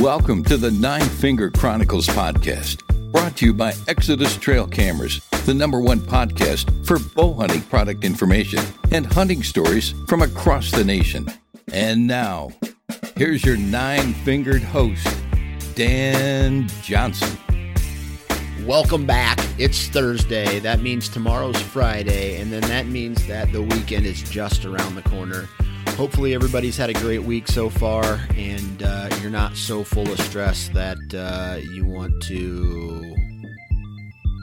Welcome to the Nine Finger Chronicles podcast, brought to you by Exodus Trail Cameras, the number one podcast for bow hunting product information and hunting stories from across the nation. And now, here's your nine fingered host, Dan Johnson. Welcome back. It's Thursday. That means tomorrow's Friday, and then that means that the weekend is just around the corner hopefully everybody's had a great week so far and uh, you're not so full of stress that uh, you want to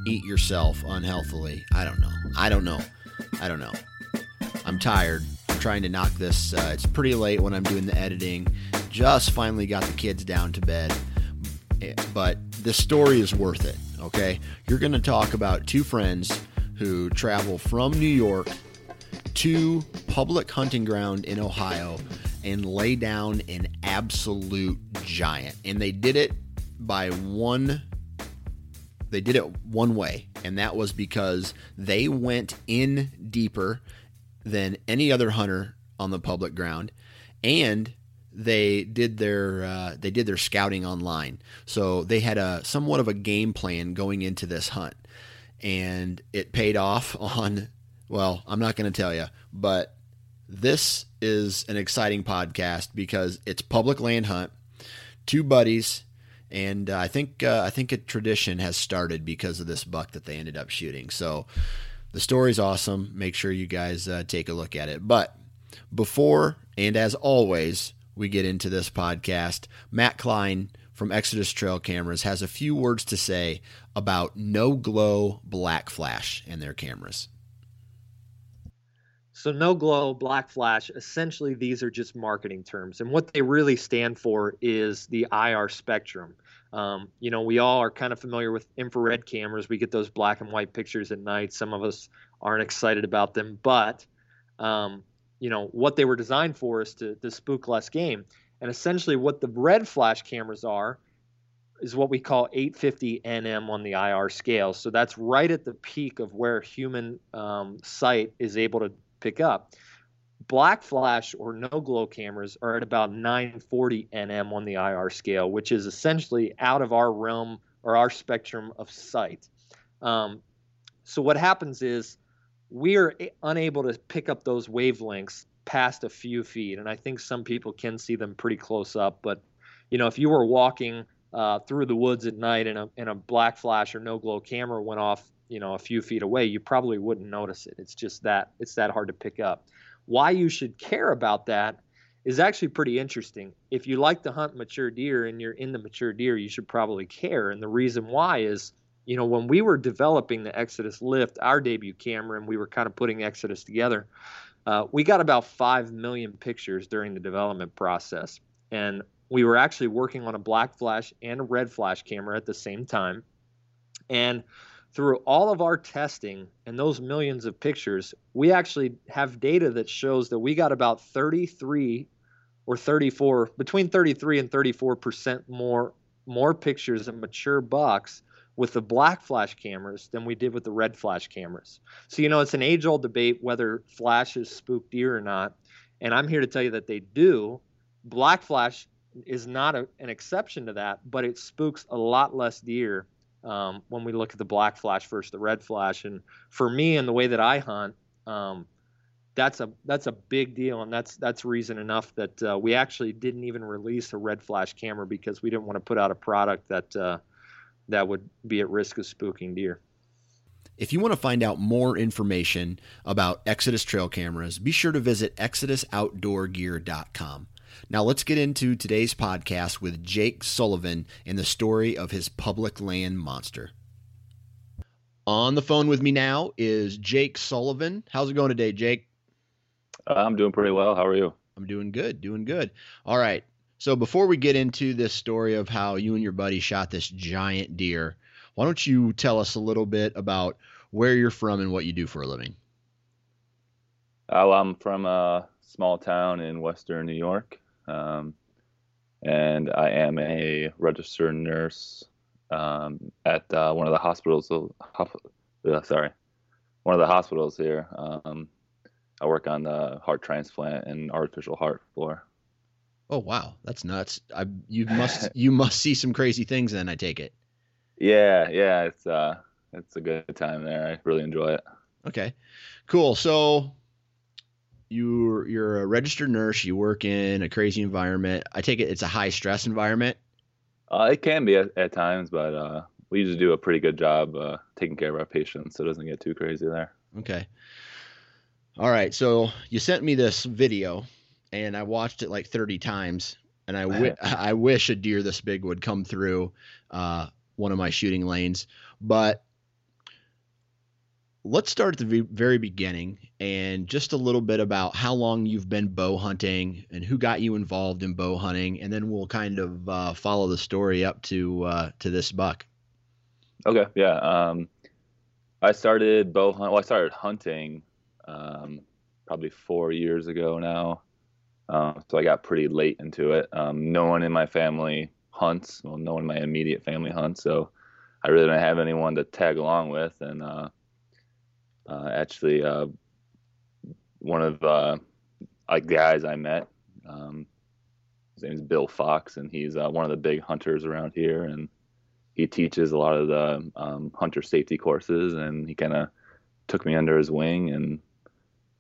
eat yourself unhealthily. I don't know. I don't know. I don't know. I'm tired. I'm trying to knock this uh, it's pretty late when i'm doing the editing. Just finally got the kids down to bed eh, but the story is worth it okay? You're going to talk about two friends who travel from new york to public hunting ground in Ohio and lay down an absolute giant. And they did it by one they did it one way, and that was because they went in deeper than any other hunter on the public ground, and they did their uh, they did their scouting online. So they had a somewhat of a game plan going into this hunt, and it paid off on well, I'm not going to tell you, but this is an exciting podcast because it's public land hunt, two buddies, and uh, I think uh, I think a tradition has started because of this buck that they ended up shooting. So the story's awesome. Make sure you guys uh, take a look at it. But before and as always, we get into this podcast. Matt Klein from Exodus Trail Cameras has a few words to say about no glow black flash in their cameras. So no glow, black flash, essentially these are just marketing terms. And what they really stand for is the IR spectrum. Um, you know, we all are kind of familiar with infrared cameras. We get those black and white pictures at night. Some of us aren't excited about them, but um, you know what they were designed for is to, to spook less game. And essentially, what the red flash cameras are is what we call 850 nm on the IR scale. So that's right at the peak of where human um, sight is able to pick up. Black flash or no glow cameras are at about 940 nm on the IR scale, which is essentially out of our realm or our spectrum of sight. Um, so what happens is we are unable to pick up those wavelengths past a few feet, and I think some people can see them pretty close up. But you know, if you were walking uh, through the woods at night and a, and a black flash or no glow camera went off you know a few feet away you probably wouldn't notice it. It's just that it's that hard to pick up. Why you should care about that is actually pretty interesting. If you like to hunt mature deer and you're in the mature deer you should probably care. And the reason why is you know when we were developing the exodus lift our debut camera and we were kind of putting exodus together uh, we got about 5 million pictures during the development process. And we were actually working on a black flash and a red flash camera at the same time. And through all of our testing and those millions of pictures, we actually have data that shows that we got about 33 or 34, between 33 and 34 percent more more pictures of mature bucks with the black flash cameras than we did with the red flash cameras. So you know it's an age-old debate whether flashes spook deer or not, and I'm here to tell you that they do. Black flash is not a, an exception to that, but it spooks a lot less deer um, when we look at the black flash versus the red flash. And for me, and the way that I hunt, um, that's a that's a big deal, and that's that's reason enough that uh, we actually didn't even release a red flash camera because we didn't want to put out a product that uh, that would be at risk of spooking deer. If you want to find out more information about Exodus trail cameras, be sure to visit exodusoutdoorgear.com. Now let's get into today's podcast with Jake Sullivan and the story of his public land monster. On the phone with me now is Jake Sullivan. How's it going today, Jake? Uh, I'm doing pretty well. How are you? I'm doing good, doing good. All right. So before we get into this story of how you and your buddy shot this giant deer, why don't you tell us a little bit about where you're from and what you do for a living? Oh, I'm from a small town in western New York, um, and I am a registered nurse um, at uh, one of the hospitals. Uh, sorry, one of the hospitals here. Um, I work on the heart transplant and artificial heart floor. Oh wow, that's nuts! I you must you must see some crazy things. Then I take it. Yeah, yeah, it's uh, it's a good time there. I really enjoy it. Okay, cool. So you're you're a registered nurse. You work in a crazy environment. I take it it's a high stress environment. Uh, it can be at, at times, but uh, we usually do a pretty good job uh, taking care of our patients, so it doesn't get too crazy there. Okay. All right. So you sent me this video, and I watched it like 30 times, and I, w- I wish a deer this big would come through uh, one of my shooting lanes. But let's start at the very beginning and just a little bit about how long you've been bow hunting and who got you involved in bow hunting, and then we'll kind of uh, follow the story up to uh, to this buck. Okay, yeah. Um, I started bow hunt. Well, I started hunting um, probably four years ago now. Um, so I got pretty late into it. Um, no one in my family hunts. Well, no one in my immediate family hunts. So I really didn't have anyone to tag along with. And uh, uh, actually, uh, one of the uh, guys I met, um, his name is Bill Fox, and he's uh, one of the big hunters around here. And he teaches a lot of the um, hunter safety courses. And he kind of took me under his wing and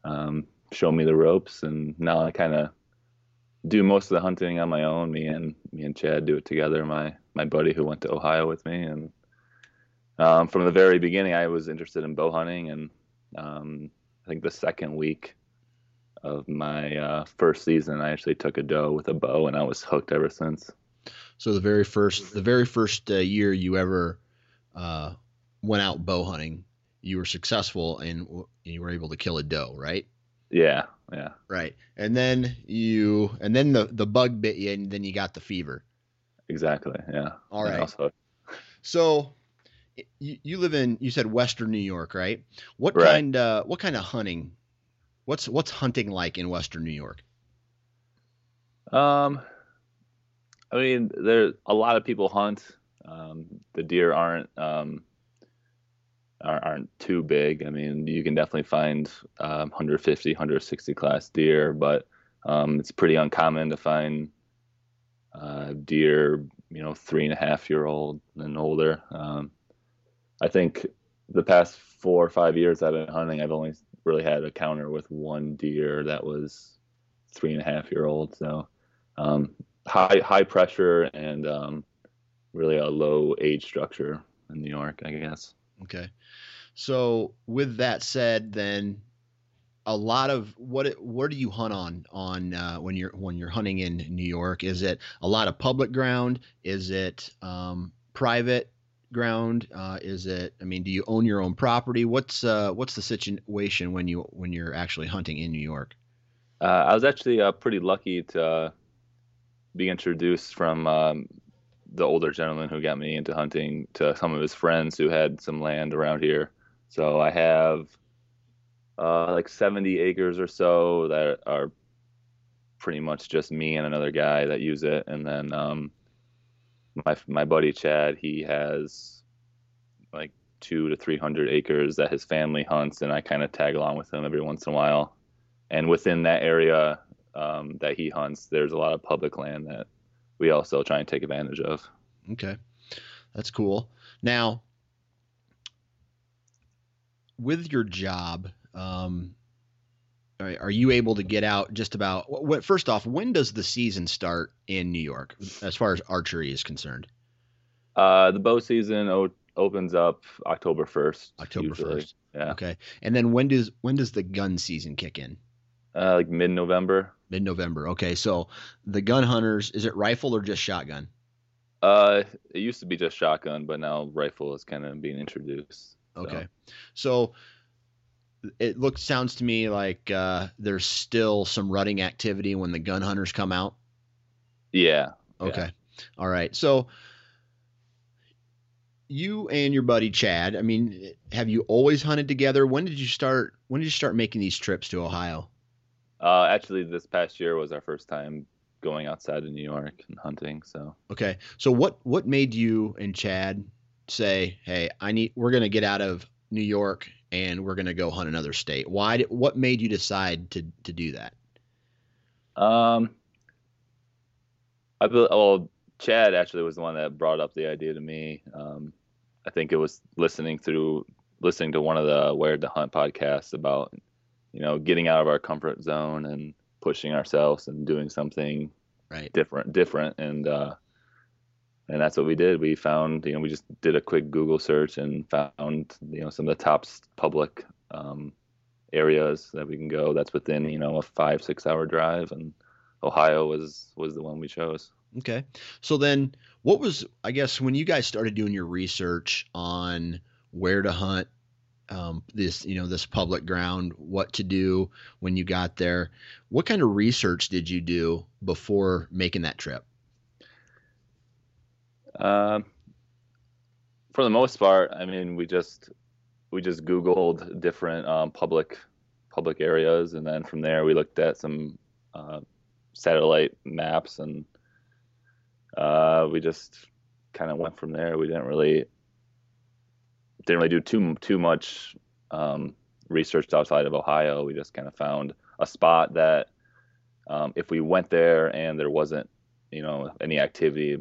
um, showed me the ropes. And now I kind of do most of the hunting on my own. Me and me and Chad do it together. My my buddy who went to Ohio with me, and um, from the very beginning, I was interested in bow hunting, and um, I think the second week of my uh, first season, I actually took a doe with a bow, and I was hooked ever since. So the very first, the very first uh, year you ever uh, went out bow hunting, you were successful and you were able to kill a doe, right? Yeah, yeah. Right, and then you, and then the the bug bit you, and then you got the fever. Exactly. Yeah. All right. So you, you live in you said Western New York, right? What right. kind uh, what kind of hunting? What's what's hunting like in Western New York? Um, I mean, there a lot of people hunt. Um, the deer aren't um, aren't too big. I mean, you can definitely find um, 150, 160 class deer, but um, it's pretty uncommon to find uh, deer, you know, three and a half year old and older. Um, I think the past four or five years I've been hunting, I've only really had a counter with one deer that was three and a half year old. So um, high high pressure and um, really a low age structure in New York, I guess. Okay. So with that said, then a lot of what where do you hunt on on uh, when you're when you're hunting in New York? Is it a lot of public ground? Is it um, private ground? Uh, is it? I mean, do you own your own property? What's uh, what's the situation when you when you're actually hunting in New York? Uh, I was actually uh, pretty lucky to uh, be introduced from um, the older gentleman who got me into hunting to some of his friends who had some land around here. So I have uh, like 70 acres or so that are pretty much just me and another guy that use it, and then um, my my buddy Chad, he has like two to three hundred acres that his family hunts, and I kind of tag along with him every once in a while. And within that area um, that he hunts, there's a lot of public land that we also try and take advantage of. Okay, that's cool. Now, with your job, um, are, are you able to get out just about what first off when does the season start in new york as far as archery is concerned Uh, the bow season o- opens up October 1st. october usually. 1st Yeah. okay and then when does when does the gun season kick in Uh, like mid November. mid-november okay so the gun hunters is it rifle or just shotgun Uh, it used to be just shotgun, but now rifle is kind of being introduced. so. okay so it looks sounds to me like uh, there's still some rutting activity when the gun hunters come out Yeah. Yeah. Okay. All right. So you and your buddy Chad, I mean, have you always hunted together? When did you start when did you start making these trips to Ohio? Uh, actually, this past year was our first time going outside of New York and hunting. So. Okay. So what what made you and Chad say, "Hey, I need we're going to get out of New York and we're going to go hunt another state." Why did, what made you decide to to do that? Um, I bel well, Chad actually was the one that brought up the idea to me. Um, I think it was listening through listening to one of the Where to Hunt podcasts about you know getting out of our comfort zone and pushing ourselves and doing something Right. different different and uh and that's what we did we found you know we just did a quick google search and found you know some of the top public um areas that we can go that's within you know a five six hour drive and ohio was was the one we chose Okay. So then what was I guess when you guys started doing your research on where to hunt um, this you know this public ground, what to do when you got there, what kind of research did you do before making that trip? Um for the most part i mean we just we just googled different um, public public areas and then from there we looked at some uh, satellite maps and uh, we just kind of went from there. We didn't really didn't really do too too much um, research outside of Ohio. We just kind of found a spot that um, if we went there and there wasn't you know any activity,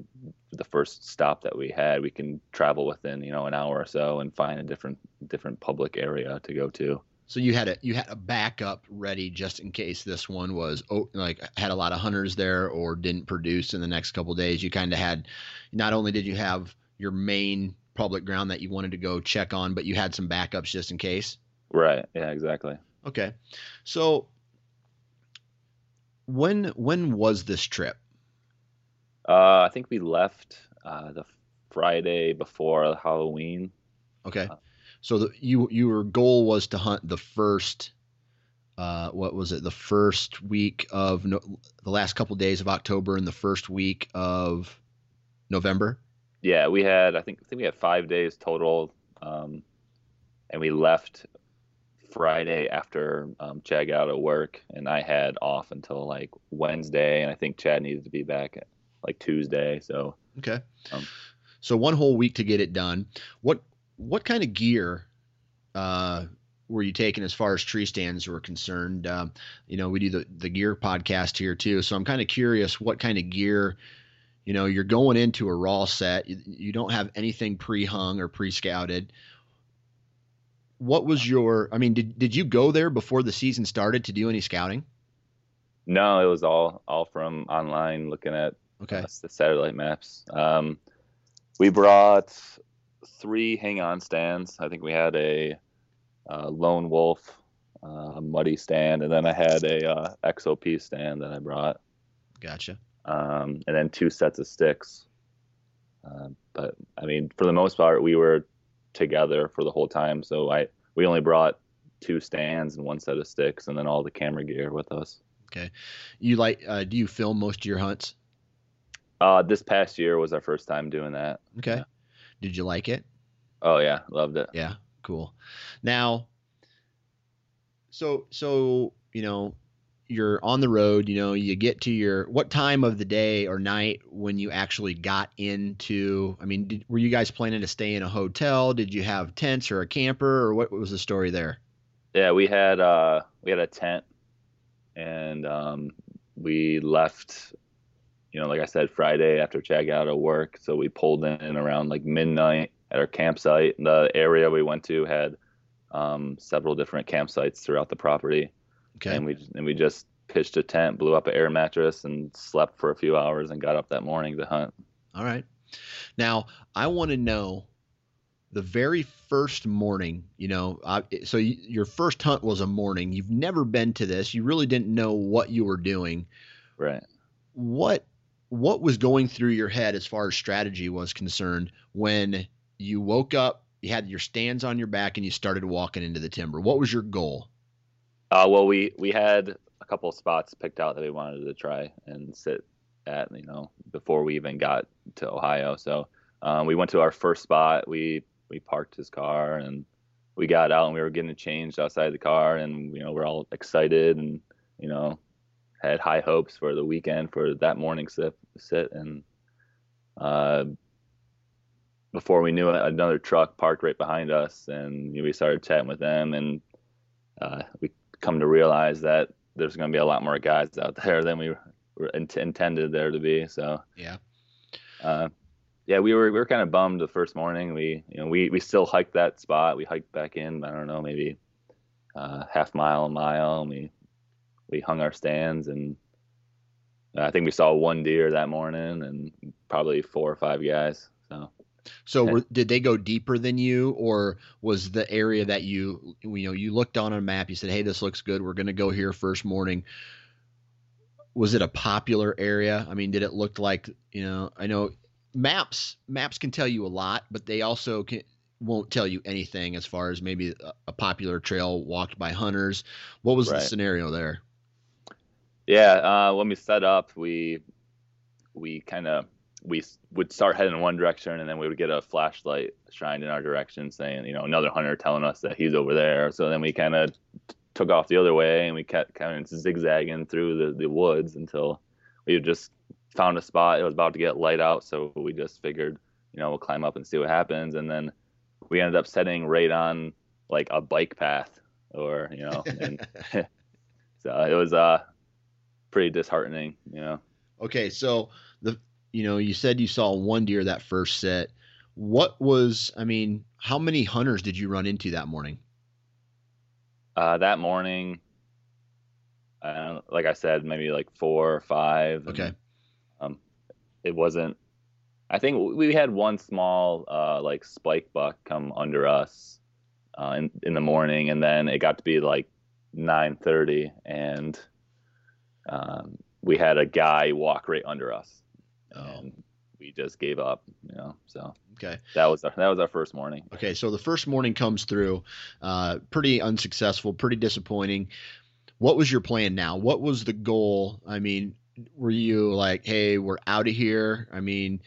the first stop that we had, we can travel within you know an hour or so and find a different different public area to go to. So you had a you had a backup ready just in case this one was oh, like had a lot of hunters there or didn't produce in the next couple of days. You kind of had not only did you have your main public ground that you wanted to go check on, but you had some backups just in case. Right. Yeah. Exactly. Okay. So when when was this trip? Uh, I think we left uh, the Friday before Halloween. Okay. Uh, So the, you your goal was to hunt the first uh what was it? The first week of no, the last couple days of October and the first week of November. Yeah, we had I think I think we had five days total, um, and we left Friday after um, Chad got out of work, and I had off until like Wednesday, and I think Chad needed to be back like Tuesday. So Okay. Um, so one whole week to get it done. What what kind of gear uh, were you taking as far as tree stands were concerned? Um, you know, we do the the gear podcast here too, so I'm kind of curious what kind of gear. You know, you're going into a raw set. You, you don't have anything pre-hung or pre-scouted. What was your? I mean, did did you go there before the season started to do any scouting? no, it was all all from online looking at Okay. uh, the satellite maps. Um, we brought three hang-on stands. I think we had a uh, lone wolf, uh, muddy stand, and then I had a uh, XOP stand that I brought, Gotcha. um, and then two sets of sticks. Uh, but I mean, for the most part, we were together for the whole time. So I we only brought two stands and one set of sticks, and then all the camera gear with us. Okay. You like? Uh, do you film most of your hunts? Uh, this past year was our first time doing that. Okay. Yeah. Did you like it? Oh yeah, loved it. Yeah, cool. Now, so so you know, you're on the road. You know, you get to your what time of the day or night when you actually got into? I mean, did, were you guys planning to stay in a hotel? Did you have tents or a camper, or what was the story there? Yeah, we had uh we had a tent and um we left you know, like I said, Friday after Chad got out of work. So we pulled in around like midnight at our campsite. The area we went to had um, several different campsites throughout the property. Okay. And we and we just pitched a tent, blew up an air mattress, and slept for a few hours, and got up that morning to hunt. All right. Now I want to know the very first morning. You know, uh, so you, your first hunt was a morning. You've never been to this. You really didn't know what you were doing. Right. What what was going through your head as far as strategy was concerned when you woke up, you had your stands on your back, and you started walking into the timber? What was your goal? Uh, well, we we had a couple of spots picked out that we wanted to try and sit at, you know, before we even got to Ohio. So um, we went to our first spot. We we parked his car and we got out and we were getting changed outside the car and you know we're all excited and you know had high hopes for the weekend for that morning sit sit and uh, before we knew it another truck parked right behind us and we started chatting with them and uh, we come to realize that there's going to be a lot more guys out there than we were int- intended there to be so yeah uh, yeah, we were we were kind of bummed the first morning. We you know we we still hiked that spot. We hiked back in. I don't know, maybe uh, half mile, a mile. And we we hung our stands, and I think we saw one deer that morning, and probably four or five guys. So. So were, did they go deeper than you, or was the area that you you know you looked on a map? You said, "Hey, this looks good. We're going to go here first morning." Was it a popular area? I mean, did it look like you know? I know maps maps can tell you a lot, but they also can, won't tell you anything as far as maybe a, a popular trail walked by hunters. What was right. the scenario there? Yeah, uh, when we set up, we we kind of we would start heading in one direction, and then we would get a flashlight shined in our direction, saying, you know, another hunter telling us that he's over there. So then we kind of took off the other way, and we kept kind of zigzagging through the, the woods until we just found a spot. It was about to get light out, so we just figured, you know, we'll climb up and see what happens. And then we ended up setting right on like a bike path, or you know, and so it was uh pretty disheartening, you know. Okay, so the you know you said you saw one deer that first set. What was I mean? How many hunters did you run into that morning? Uh, that morning, uh, like I said, maybe like four or five. Okay. Um, it wasn't. I think we had one small uh, like spike buck come under us uh, in in the morning, and then it got to be like 9:30, and um, we had a guy walk right under us, oh. and we just gave up. You know, so okay, that was our, that was our first morning. Okay, so the first morning comes through, uh, pretty unsuccessful, pretty disappointing. What was your plan now? What was the goal? I mean, were you like, hey, we're out of here? I mean,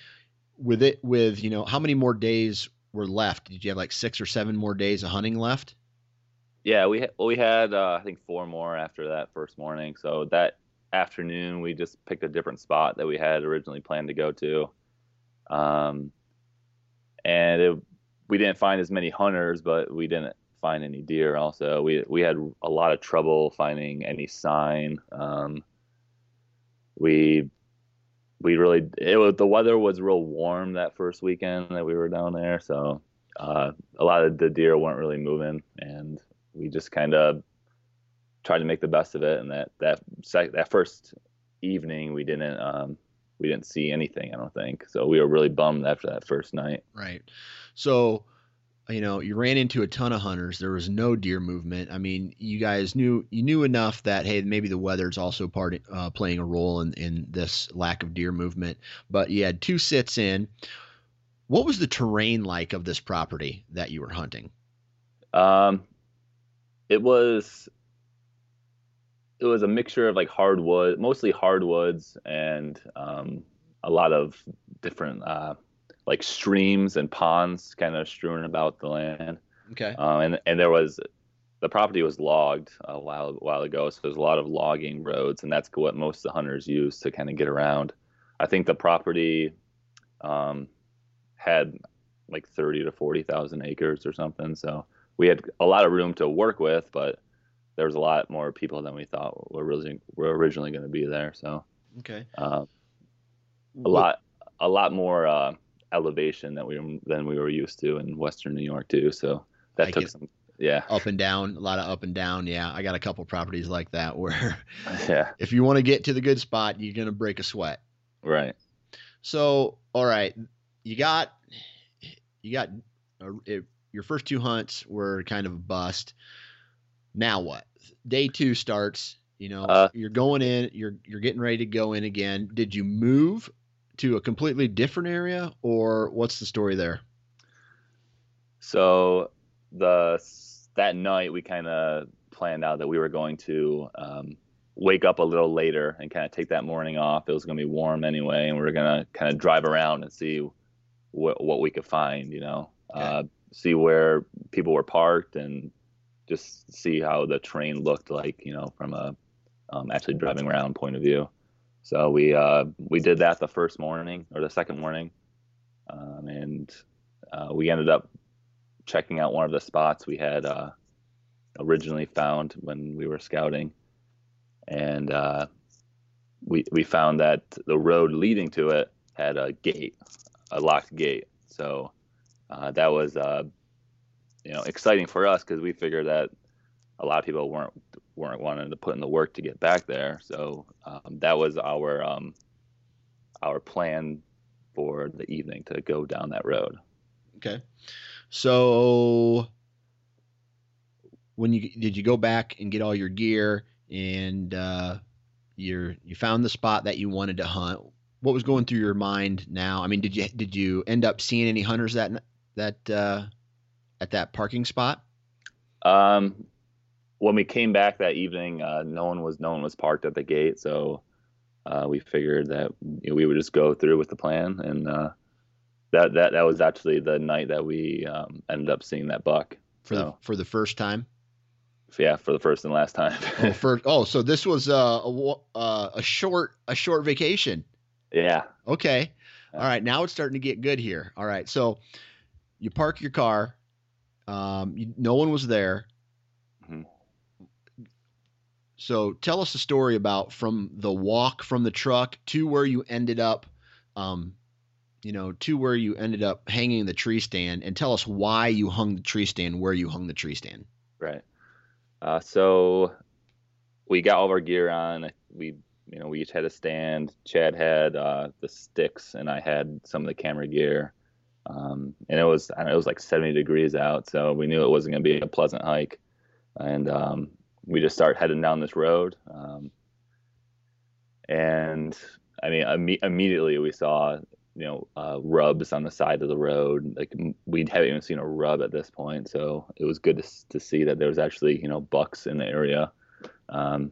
with it, with you know, how many more days were left? Did you have like six or seven more days of hunting left? Yeah, we well, we had uh, I think four more after that first morning. So that afternoon, we just picked a different spot that we had originally planned to go to, um, and it, we didn't find as many hunters, but we didn't find any deer. Also, we we had a lot of trouble finding any sign. Um, we we really it was the weather was real warm that first weekend that we were down there, so uh, a lot of the deer weren't really moving, and we just kind of tried to make the best of it. And that that sec- that first evening we didn't um, we didn't see anything. I don't think so. We were really bummed after that first night. Right. So you know, you ran into a ton of hunters. There was no deer movement. I mean, you guys knew you knew enough that hey, maybe the weather's also part uh, playing a role in in this lack of deer movement. But you had two sits in. What was the terrain like of this property that you were hunting? Um, it was it was a mixture of like hardwood, mostly hardwoods, and um, a lot of different uh, like streams and ponds kind of strewn about the land. Okay. Um, and and there was the property was logged a while while ago, so there's a lot of logging roads, and that's what most of the hunters use to kind of get around. I think the property um, had like thirty to forty thousand acres or something, so we had a lot of room to work with, but there was a lot more people than we thought were really were originally going to be there. So okay, uh, a lot a lot more. Uh, elevation that we than we were used to in Western New York too. So that I took some Yeah. up and down, a lot of up and down. Yeah, I got a couple properties like that where Yeah. if you want to get to the good spot, you're gonna break a sweat. Right. So, all right, you got you got uh, it, your first two hunts were kind of a bust. Now what? Day two starts. You know, Uh, you're going in. You're you're getting ready to go in again. Did you move to a completely different area, or what's the story there? So the that night we kind of planned out that we were going to um, wake up a little later and kind of take that morning off. It was going to be warm anyway, and we were going to kind of drive around and see what what we could find. You know, Okay. uh, see where people were parked and just see how the terrain looked like. You know, from a um, actually driving around point of view. So we uh, we did that the first morning or the second morning, um, and uh, we ended up checking out one of the spots we had uh, originally found when we were scouting, and uh, we we found that the road leading to it had a gate, a locked gate. So uh, that was uh, you know exciting for us because we figured that a lot of people weren't weren't wanting to put in the work to get back there. So um, that was our um, our plan for the evening to go down that road. Okay, so when you did you go back and get all your gear and uh, you you found the spot that you wanted to hunt? What was going through your mind now? I mean, did you did you end up seeing any hunters that that uh, at that parking spot? Um, when we came back that evening, uh, no one was no one was parked at the gate, so uh, we figured that you know, we would just go through with the plan, and uh, that that that was actually the night that we um, ended up seeing that buck. for the for the first time. yeah, for the first and last time. Oh, first, oh, so this was uh, a uh, a short a short vacation. yeah, Okay, all right. Now it's starting to get good here. All right, so you park your car. Um, you, no one was there. Mhm. So tell us a story about from the walk from the truck to where you ended up. Um, you know, to where you ended up hanging the tree stand, and tell us why you hung the tree stand where you hung the tree stand. right. Uh, so we got all of our gear on. We you know we each had a stand. Chad had uh, the sticks, and I had some of the camera gear. Um, and it was know, it was like 70 degrees out, so we knew it wasn't going to be a pleasant hike. And um, we just start heading down this road. Um, and I mean, imme- immediately we saw you know uh, rubs on the side of the road. Like we haven't even seen a rub at this point, so it was good to to see that there was actually you know bucks in the area. Um,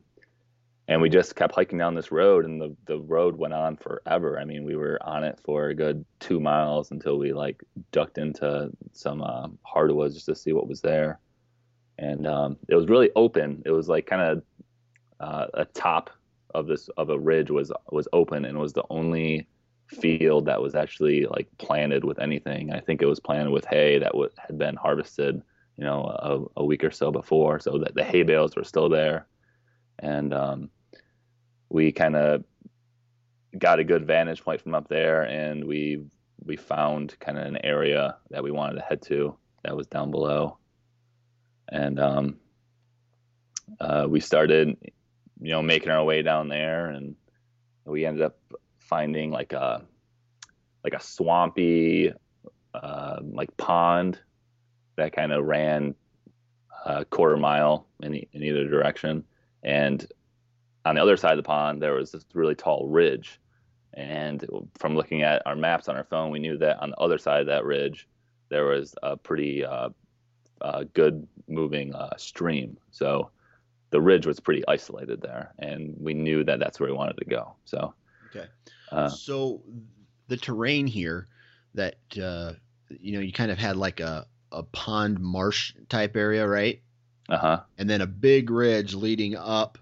and we just kept hiking down this road and the, the road went on forever. I mean we were on it for a good two miles until we like ducked into some uh, hardwoods just to see what was there. And um, it was really open. It was like kind of uh, a top of this of a ridge was was open and was the only field that was actually like planted with anything. I think it was planted with hay that w- had been harvested you know a, a week or so before so that the hay bales were still there. And um, we kind of got a good vantage point from up there and we we found kind of an area that we wanted to head to that was down below. And um, uh, we started you know making our way down there and we ended up finding like a like a swampy uh, like pond that kind of ran a quarter mile in, in either direction. And on the other side of the pond there was this really tall ridge and from looking at our maps on our phone we knew that on the other side of that ridge there was a pretty uh, uh, good moving uh, stream so the ridge was pretty isolated there and we knew that that's where we wanted to go so Okay. uh, so the terrain here that uh, you know you kind of had like a a pond marsh type area, right? uh-huh And then a big ridge leading up,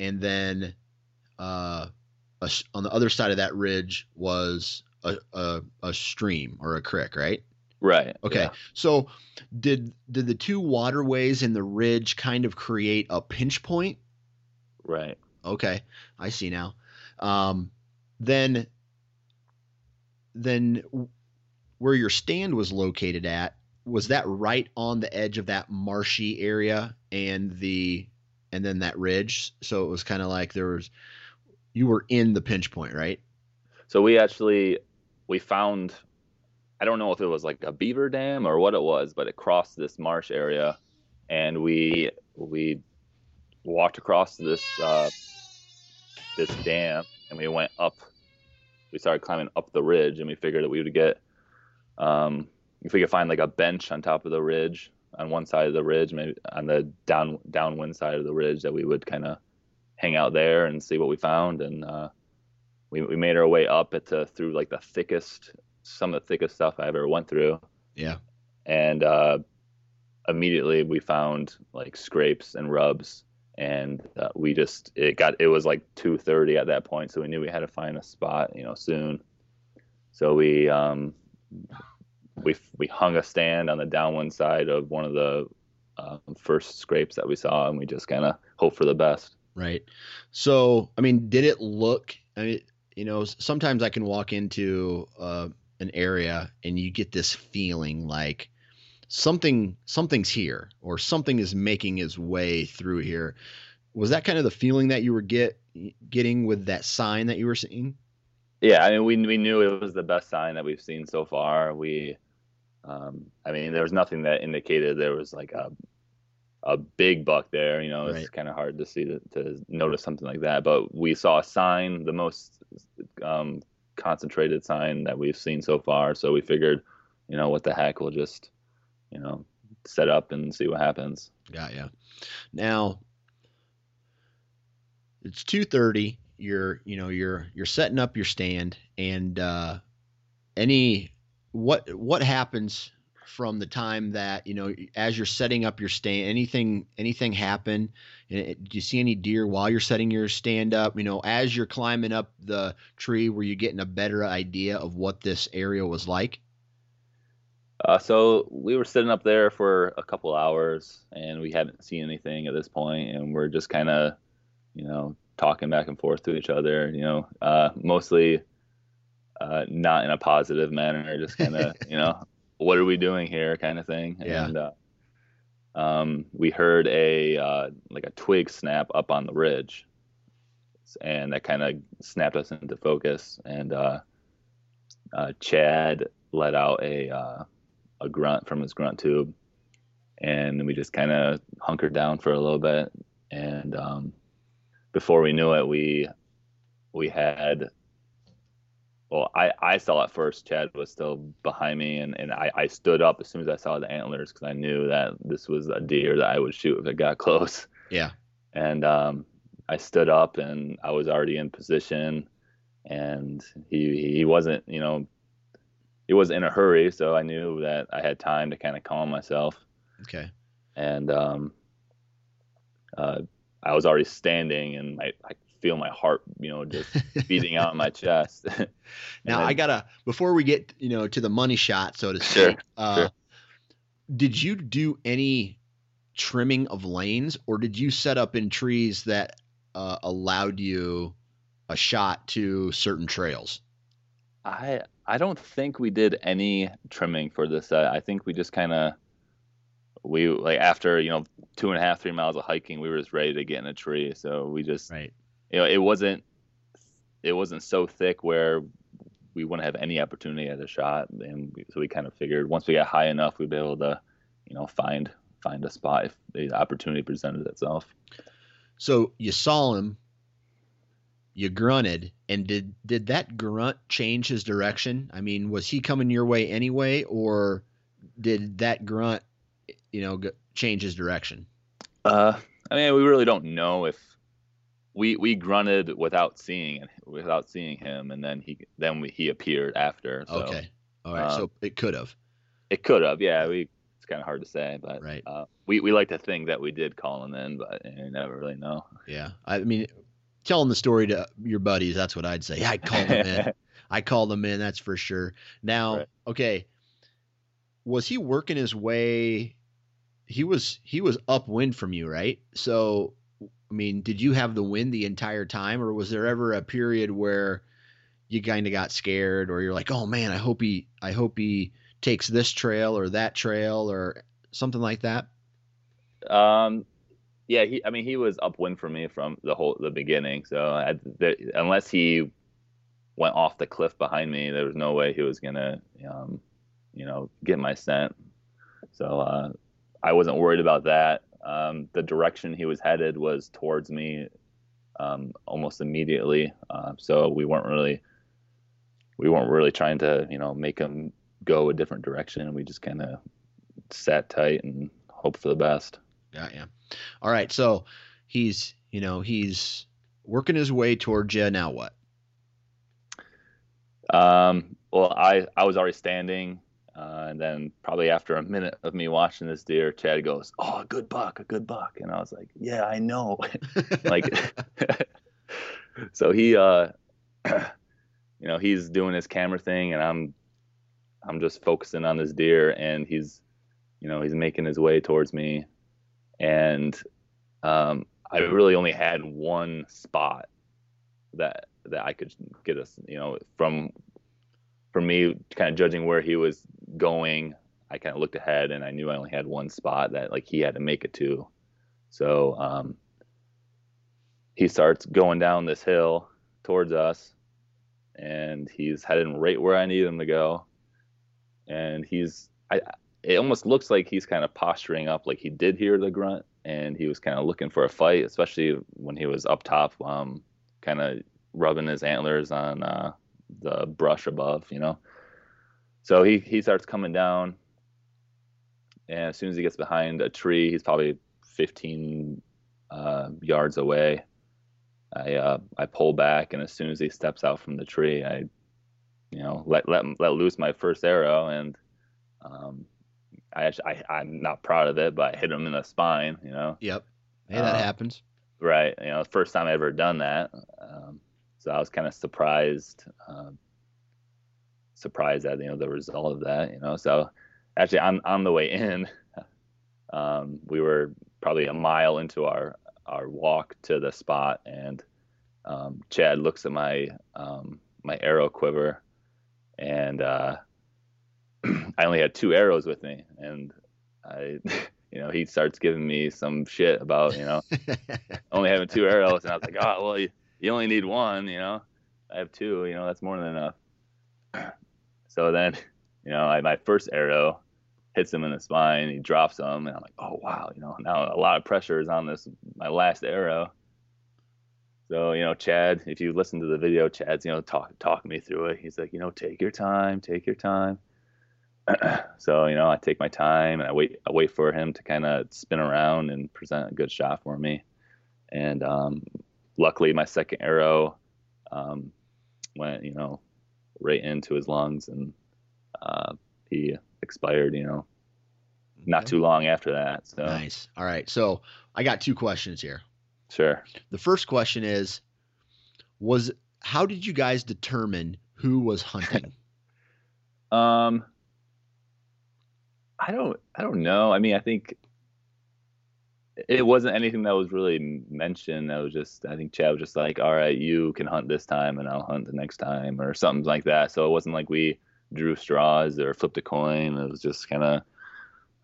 and then uh, a on the other side of that ridge was a, a a stream or a creek, right? right Okay. yeah. So did did the two waterways in the ridge kind of create a pinch point? right Okay, I see now. Um, then, then where your stand was located at, was that right on the edge of that marshy area and the and then that ridge? So it was kind of like there was you were in the pinch point, right? So we actually we found I don't know if it was like a beaver dam or what it was, but it crossed this marsh area, and we we walked across this uh, this dam, and we went up. We started climbing up the ridge, and we figured that we would get um, if we could find like a bench on top of the ridge on one side of the ridge, maybe on the down downwind side of the ridge, that we would kind of hang out there and see what we found. And uh, we we made our way up to through like the thickest, some of the thickest stuff I ever went through. Yeah. And uh, immediately we found like scrapes and rubs, and uh, we just it got it was like 2:30 at that point, so we knew we had to find a spot, you know, soon. So we um, we we hung a stand on the downwind side of one of the uh, first scrapes that we saw, and we just kind of hope for the best. Right. So, I mean, did it look? I mean, you know, sometimes I can walk into uh, an area and you get this feeling like something something's here or something is making its way through here. Was that kind of the feeling that you were get getting with that sign that you were seeing? Yeah, I mean, we we knew it was the best sign that we've seen so far. We, um, I mean, there was nothing that indicated there was like a a big buck there. You know, it's Right. kind of hard to see that, to notice something like that. But we saw a sign, the most um, concentrated sign that we've seen so far. So we figured, you know, what the heck, we'll just, you know, set up and see what happens. Got ya. Now it's two thirty. You're you know you're you're setting up your stand, and uh, any what what happens from the time that you know as you're setting up your stand? Anything anything happen? Do you see any deer while you're setting your stand up? You know, as you're climbing up the tree, were you getting a better idea of what this area was like? Uh, so we were sitting up there for a couple hours, and we hadn't seen anything at this point, and we're just kind of, you know, talking back and forth to each other. You know, uh, mostly uh, not in a positive manner, just kind of, you know, what are we doing here, kind of thing. Yeah. And uh, um, we heard a uh, like a twig snap up on the ridge, and that kind of snapped us into focus. And uh, uh, Chad let out a uh, a grunt from his grunt tube, and then we just kind of hunkered down for a little bit. And um, before we knew it, we we had. Well, I, I saw it first. Chad was still behind me, and, and I, I stood up as soon as I saw the antlers because I knew that this was a deer that I would shoot if it got close. Yeah. And um, I stood up, and I was already in position, and he he wasn't, you know, he was in a hurry, so I knew that I had time to kind of calm myself. Okay. And um, uh, I was already standing, and I, I feel my heart, you know, just beating out in my chest. Now And I gotta before we get you know to the money shot, so to Sure, speak. Uh, sure. Did you do any trimming of lanes, or did you set up in trees that uh, allowed you a shot to certain trails? I I don't think we did any trimming for this. Uh, I think we just kind of we like after you know two and a half three miles of hiking, we were just ready to get in a tree. So we just Right. You know it wasn't it wasn't so thick where we wouldn't have any opportunity at a shot, and we, so we kind of figured once we got high enough, we'd be able to you know find find a spot if the opportunity presented itself. So you saw him, you grunted, and did did that grunt change his direction? I mean, was he coming your way anyway, or did that grunt, you know, g- change his direction? Uh, I mean, we really don't know if we we grunted without seeing without seeing him, and then he then we, he appeared after. So okay, all right. uh, so it could have. it could have, yeah. We it's kind of hard to say, but Right. uh, we we like to think that we did call him in, but you never really know. Yeah, I mean, telling the story to your buddies, that's what I'd say. I called them in. I called them in. That's for sure. Now, Right. okay, was he working his way? He was. He was upwind from you, right? So, I mean, did you have the wind the entire time, or was there ever a period where you kind of got scared, or you're like, oh man, I hope he, I hope he takes this trail or that trail or something like that? Um, yeah, he. I mean, he was upwind for me from the whole the beginning. So I, unless he went off the cliff behind me, there was no way he was gonna, um, you know, get my scent. So uh, I wasn't worried about that. Um, the direction he was headed was towards me um, almost immediately. Uh, so we weren't really we weren't really trying to you know make him go a different direction. We just kind of sat tight and hope for the best. Yeah, yeah. All right, so he's you know he's working his way towards you. Now what? Um, well, I I was already standing, uh, and then probably after a minute of me watching this deer, Chad goes, "Oh, a good buck, a good buck," and I was like, "Yeah, I know." like, so he, uh, you know, he's doing his camera thing, and I'm I'm just focusing on this deer, and he's, you know, he's making his way towards me, and um, I really only had one spot that that I could get us, you know, from from me kind of judging where he was going. I kind of looked ahead and I knew I only had one spot that like he had to make it to. So um, he starts going down this hill towards us, and he's heading right where I need him to go. And he's, I, it almost looks like he's kind of posturing up, like he did hear the grunt, and he was kind of looking for a fight, especially when he was up top, um, kind of rubbing his antlers on uh, the brush above, you know. So he he starts coming down, and as soon as he gets behind a tree, he's probably 15 uh, yards away. I uh, I pull back, and as soon as he steps out from the tree, I, you know, let let let loose my first arrow, and um, I actually I, I'm not proud of it, but I hit him in the spine. You know. Yep. Hey, that uh, happens. Right. You know, first time I ever done that. Um, so I was kind of surprised, um, surprised at you know the result of that. You know, so actually on on the way in, um, we were probably a mile into our our walk to the spot, and um, Chad looks at my um, my arrow quiver, and uh, I only had two arrows with me, and I. you know, he starts giving me some shit about, you know, only having two arrows. And I was like, oh, well, you, you only need one, you know. I have two, you know, that's more than enough. So then, you know, I, my first arrow hits him in the spine. He drops him, and I'm like, oh wow, you know, now a lot of pressure is on this my last arrow. So you know, Chad, if you listen to the video, Chad's you know talk talking me through it. He's like, you know, take your time, take your time. so you know, I take my time and I wait. I wait for him to kind of spin around and present a good shot for me. And um, luckily my second arrow um, went, you know, right into his lungs and uh, he expired, you know, okay. not too long after that. So nice. All right. So I got two questions here. Sure. The first question is, was how did you guys determine who was hunting? um, I don't, I don't know. I mean, I think it wasn't anything that was really mentioned. That was just I think Chad was just like, all right, you can hunt this time and I'll hunt the next time or something like that. So it wasn't like we drew straws or flipped a coin. It was just kind of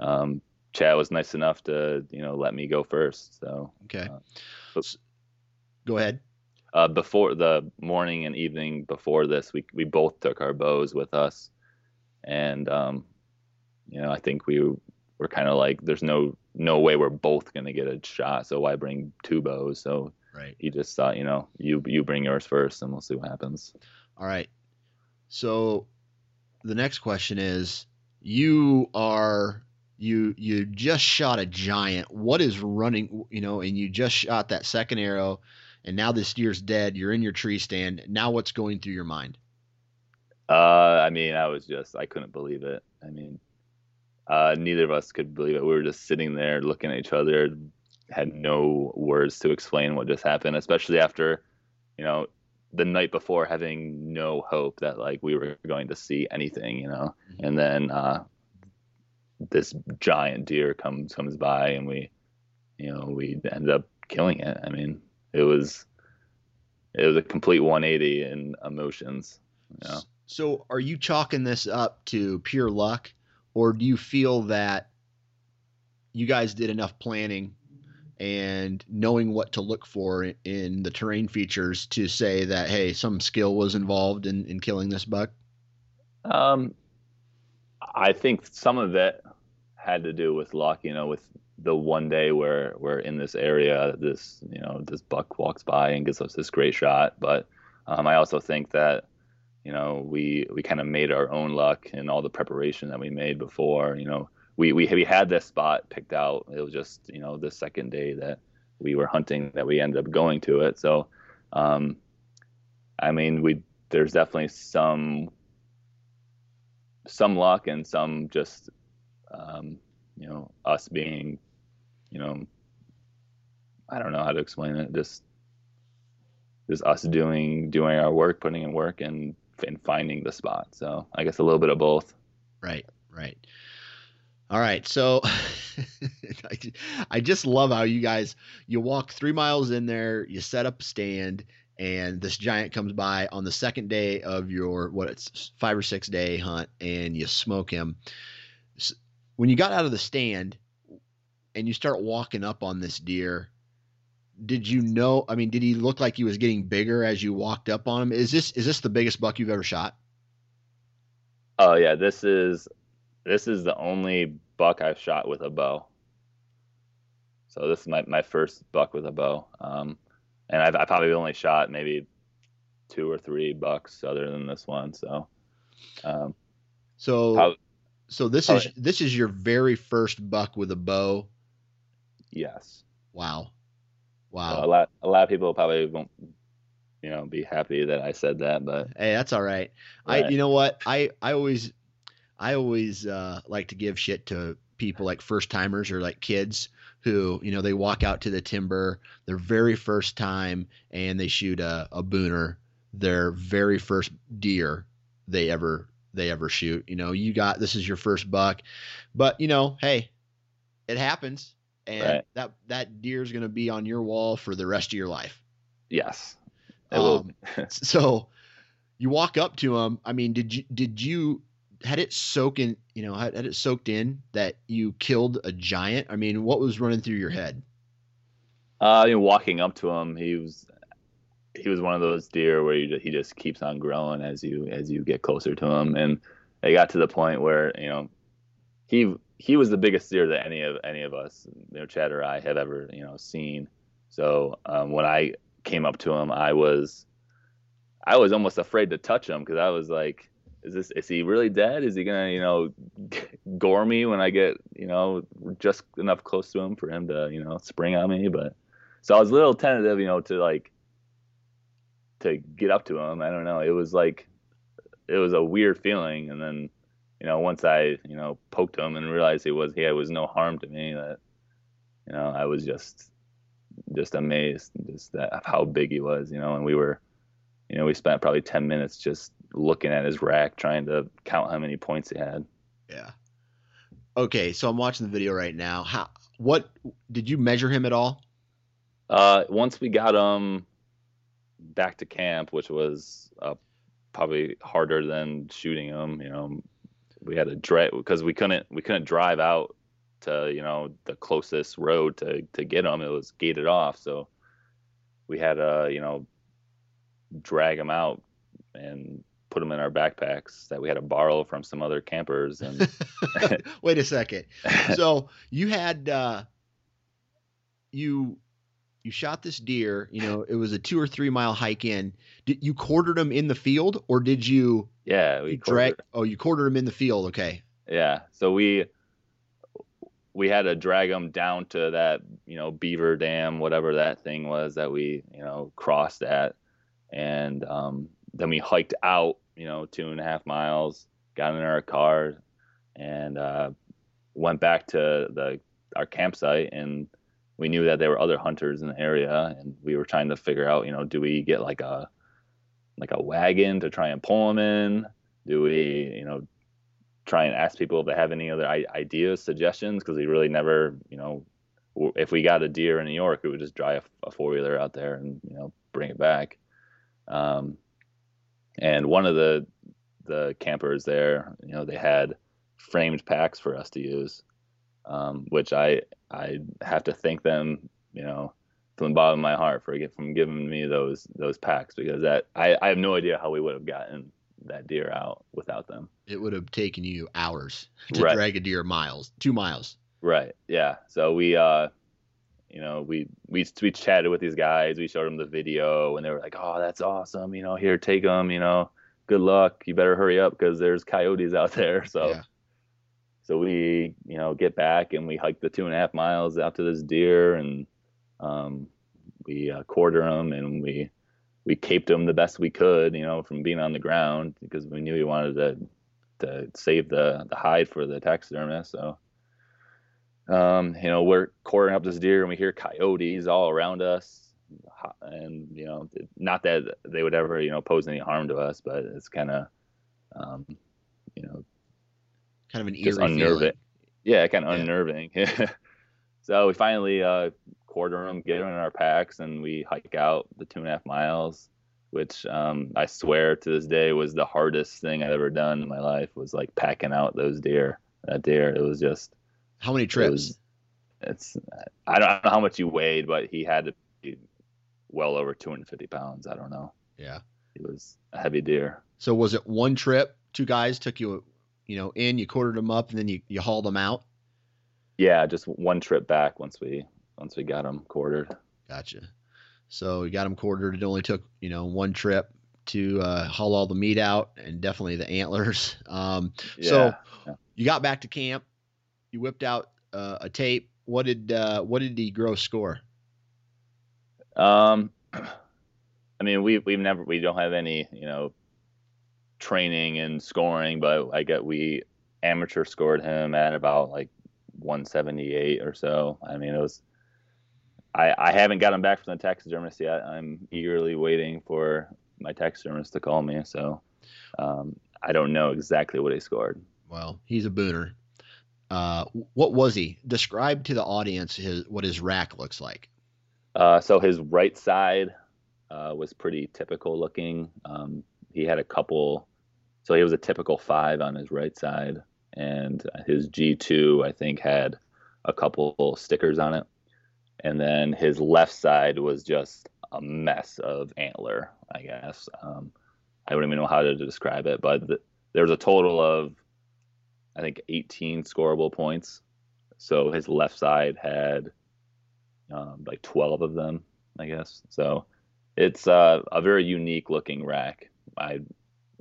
um, Chad was nice enough to you know let me go first. So okay, uh, but, go ahead. Uh, before the morning and evening before this, we we both took our bows with us, and um, you know I think we were kind of like, there's no no way we're both gonna get a shot. So why bring two bows? So right. he just thought, you know, you you bring yours first, and we'll see what happens. All right. So the next question is, you are you you just shot a giant. What is running? You know, and you just shot that second arrow, and now this deer's dead. You're in your tree stand. Now what's going through your mind? Uh, I mean, I was just I couldn't believe it. I mean, uh, neither of us could believe it. We were just sitting there looking at each other, had no words to explain what just happened, especially after, you know, the night before having no hope that like we were going to see anything, you know, mm-hmm. and then uh, this giant deer comes comes by and we, you know, we end up killing it. I mean, it was it was a complete 180 in emotions. You know? So, are you chalking this up to pure luck, or do you feel that you guys did enough planning and knowing what to look for in, the terrain features to say that hey, some skill was involved in, in killing this buck? Um, I think some of it had to do with luck. You know, with the one day where we're in this area, this you know this buck walks by and gives us this great shot. But um, I also think that you know we we kind of made our own luck in all the preparation that we made before you know. We we we had this spot picked out. It was just you know the second day that we were hunting that we ended up going to it. So um i mean we there's definitely some some luck and some just um you know us being you know i don't know how to explain it. Just just us doing doing our work putting in work and in finding the spot. So I guess a little bit of both. Right, right. All right, so I, I just love how you guys you walk three miles in there, you set up a stand, and this giant comes by on the second day of your what it's five or six day hunt, and you smoke him. When you got out of the stand and you start walking up on this deer, did you know? I mean, did he look like he was getting bigger as you walked up on him? Is this is this the biggest buck you've ever shot? Oh yeah, this is this is the only buck I've shot with a bow. So this is my, my first buck with a bow, um, and I've, I probably only shot maybe two or three bucks other than this one. So, um, so how, so this is this is your very first buck with a bow. Yes. Wow. Wow. a lot a lot of people probably won't you know be happy that I said that, but hey, that's all right. right. I you know what? I I always I always uh, like to give shit to people like first timers or like kids who you know they walk out to the timber their very first time and they shoot a, a booner their very first deer they ever they ever shoot you know you got this is your first buck but you know hey it happens and right. that that deer is going to be on your wall for the rest of your life. Yes. Um, so you walk up to him. I mean, did you did you had it soak in? You know, had, had it soaked in that you killed a giant? I mean, what was running through your head? Uh, you know, walking up to him, he was he was one of those deer where you, he just keeps on growing as you as you get closer to him, and it got to the point where you know he he was the biggest deer that any of any of us, you know, Chad or I, have ever you know seen. So um, when I came up to him, I was I was almost afraid to touch him because I was like, is this is he really dead? Is he gonna you know gore me when I get you know just enough close to him for him to you know spring on me? But so I was a little tentative, you know, to like to get up to him. I don't know. It was like it was a weird feeling, and then you know, once I, you know, poked him and realized he was he was no harm to me, that, you know, I was just, just amazed, just that how big he was, you know, and we were, you know, we spent probably ten minutes just looking at his rack, trying to count how many points he had. Yeah. Okay, so I'm watching the video right now. How? What did you measure him at all? Uh, once we got him back to camp, which was uh, probably harder than shooting him, you know, we had to drive because we couldn't we couldn't drive out to you know the closest road to to get them. It was gated off, so we had to you know drag them out and put them in our backpacks that we had to borrow from some other campers. And wait a second, so you had uh, you you shot this deer. You know, it was a two or three mile hike in. Did you quartered them in the field, or did you? Yeah, we drag. Oh, you quartered him in the field. Okay. Yeah. So we we had to drag him down to that you know beaver dam, whatever that thing was that we you know crossed at, and um, then we hiked out you know two and a half miles, got in our car, and uh, went back to the our campsite and we knew that there were other hunters in the area and we were trying to figure out you know do we get like a like a wagon to try and pull them in? Do we you know try and ask people if they have any other ideas suggestions? Because we really never you know if we got a deer in new york we would just drive a four-wheeler out there and you know bring it back. Um, and one of the the campers there, you know, they had framed packs for us to use, um, which I I have to thank them, you know, from the bottom of my heart for from giving me those those packs because that I, I have no idea how we would have gotten that deer out without them. It would have taken you hours to Right. drag a deer miles, two miles. Right. Yeah. So we, uh, you know, we we we chatted with these guys. We showed them the video, and they were like, "Oh, that's awesome! You know, here, take them. You know, good luck. You better hurry up because there's coyotes out there." So, Yeah. so we, you know, get back and we hike the two and a half miles out to this deer, and um, we uh, quarter him, and we we caped him the best we could, you know, from being on the ground because we knew we wanted to to save the the hide for the taxidermist. So um, you know, we're quartering up this deer and we hear coyotes all around us. And, you know, not that they would ever, you know, pose any harm to us, but it's kind of, um, you know, Kind of an eerie just feeling. unnerving. Yeah, kind of Yeah. unnerving. so we finally uh, quarter them, get them in our packs, and we hike out the two and a half miles, which um, I swear to this day was the hardest thing I've ever done in my life. Was like packing out those deer. That deer, it was just How many it trips? was- it's I don't, I don't know how much he weighed, but he had to be well over 250 pounds. I don't know. yeah. He was a heavy deer. So was it one trip? Two guys took you, you know, in. You quartered them up, and then you, you hauled them out. Yeah, just one trip back once we once we got them quartered. Gotcha. So we got them quartered. It only took you know one trip to uh, haul all the meat out, and definitely the antlers. Um, Yeah. So yeah. you got back to camp. You whipped out uh, a tape. What did uh, what did the gross score? Um, I mean, we we've never we don't have any you know training and scoring, but I get we amateur scored him at about like 178 or so. I mean, it was. I I haven't got him back from the taxidermist yet. I'm eagerly waiting for my taxidermist to call me. So, um, I don't know exactly what he scored. Well, he's a booner. Uh, what was he? Describe to the audience his what his rack looks like. Uh, so his right side uh, was pretty typical looking. Um, he had a couple, so he was a typical five on his right side, and his G2 I think had a couple stickers on it, and then his left side was just a mess of antler. I guess um, I don't even know how to describe it, but th- there was a total of I think 18 scoreable points. So his left side had um, like 12 of them, I guess. So it's uh, a very unique looking rack. I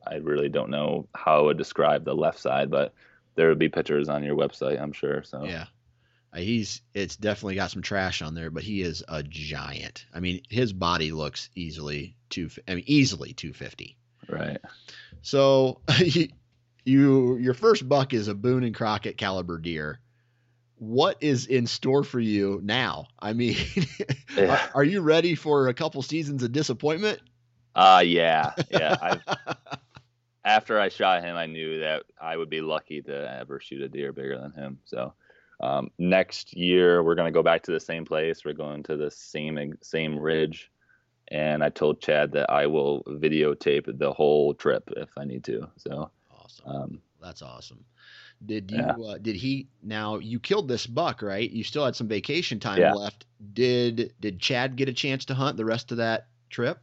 I really don't know how I would describe the left side, but there would be pictures on your website, I'm sure. So Yeah. Uh, He's it's definitely got some trash on there, but he is a giant. I mean, his body looks easily two. I mean, easily two fifty. right. So you, you your first buck is a Boone and Crockett caliber deer. What is in store for you now? I mean, Yeah. are, are you ready for a couple seasons of disappointment? Uh yeah, yeah. After I shot him, I knew that I would be lucky to ever shoot a deer bigger than him. So um, next year we're gonna go back to the same place. We're going to the same same ridge, and I told Chad that I will videotape the whole trip if I need to. So awesome. um, That's awesome. Did you? Yeah. Uh, did he? Now you killed this buck, right? You still had some vacation time Yeah. left. Did Did Chad get a chance to hunt the rest of that trip?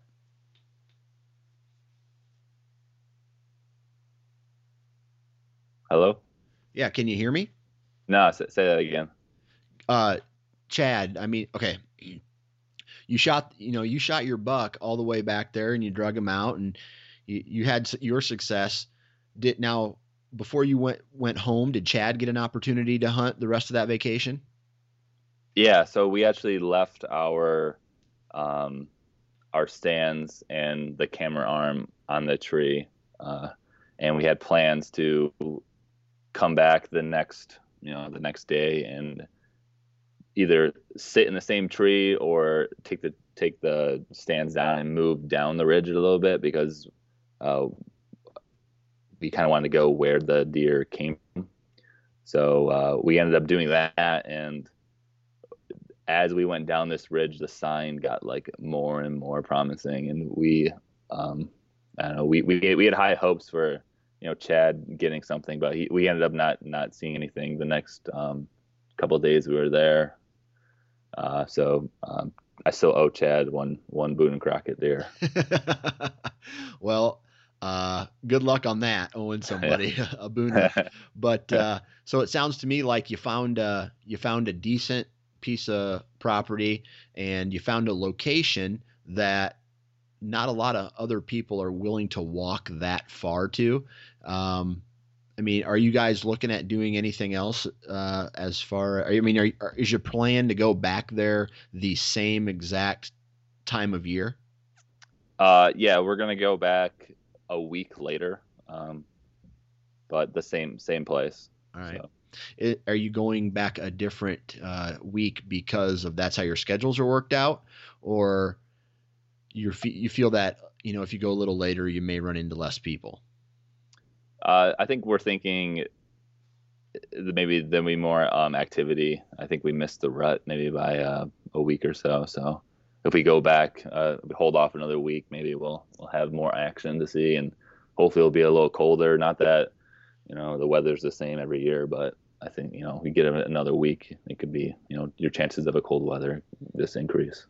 hello. Yeah. Can you hear me? No, say, say that again. uh Chad, I mean, okay. You shot, you know, you shot your buck all the way back there and you drug him out and you, you had your success. Did now before you went went home, did Chad get an opportunity to hunt the rest of that vacation? Yeah, so we actually left our um, our stands and the camera arm on the tree, uh, and we had plans to come back the next you know the next day and either sit in the same tree or take the take the stands down and move down the ridge a little bit because uh, we kind of wanted to go where the deer came from. So uh, we ended up doing that and as we went down this ridge, the sign got like more and more promising, and we, um, I don't know, we we we had high hopes for you know Chad getting something, but he, we ended up not not seeing anything the next um, couple days we were there. Uh, so um, I still owe Chad one one Boone and Crockett deer. well, uh, good luck on that, owing somebody a Boone. but uh, so it sounds to me like you found uh, you found a decent piece of property and you found a location that not a lot of other people are willing to walk that far to. Um, I mean, are you guys looking at doing anything else uh, as far? I mean, are, are, is your plan to go back there the same exact time of year? Uh, yeah, we're gonna go back a week later, um, but the same same place. All right. So. It, are you going back a different uh, week because of that's how your schedules are worked out, or you you feel that you know if you go a little later you may run into less people? Uh, I think we're thinking maybe there'll be more um, activity. I think we missed the rut maybe by uh, a week or so. So if we go back, uh, hold off another week, maybe we'll we'll have more action to see, and hopefully it'll be a little colder. Not that you know the weather's the same every year, but I think you know we get another week, it could be you know your chances of a cold weather just increase.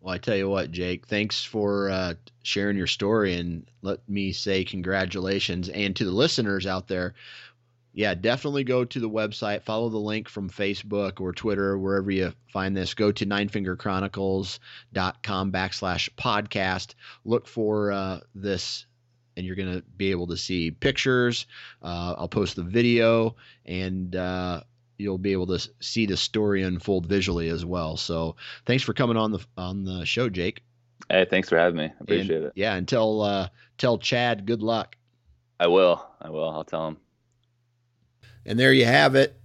Well, I tell you what, Jake, thanks for uh, sharing your story, and let me say congratulations. And to the listeners out there, yeah, definitely go to the website, follow the link from Facebook or Twitter, wherever you find this. Go to ninefingerchronicles.com backslash podcast. Look for uh, this and you're going to be able to see pictures. Uh, I'll post the video, and uh, you'll be able to see the story unfold visually as well. So, thanks for coming on the on the show, Jake. Hey, thanks for having me. Appreciate and, it. Yeah, and tell uh, tell Chad good luck. I will. I will. I'll tell him. And there you have it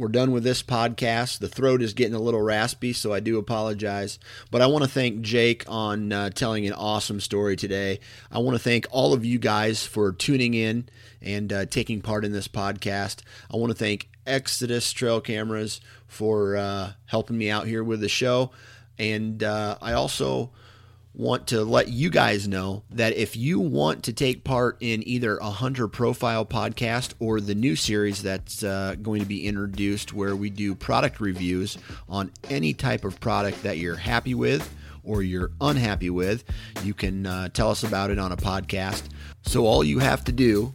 we're done with this podcast. The throat is getting a little raspy, so I do apologize. But I want to thank Jake on uh, telling an awesome story today. I want to thank all of you guys for tuning in and uh, taking part in this podcast. I want to thank Exodus Trail Cameras for uh, helping me out here with the show. And uh, I also want to let you guys know that if you want to take part in either a hunter profile podcast or the new series that's uh, going to be introduced where we do product reviews on any type of product that you're happy with or you're unhappy with, you can uh, tell us about it on a podcast. So all you have to do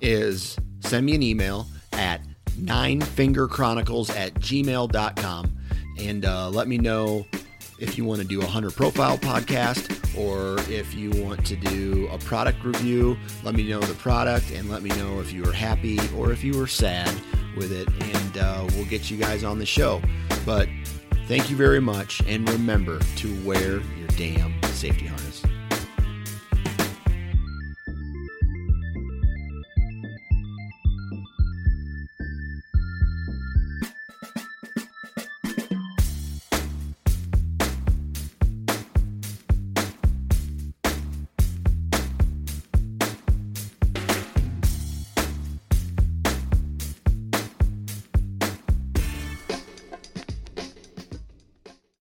is send me an email at ninefingerchronicles at gmail.com and uh, let me know if you want to do a hunter profile podcast or if you want to do a product review, let me know the product and let me know if you were happy or if you were sad with it, and uh, we'll get you guys on the show. But thank you very much, and remember to wear your damn safety harness.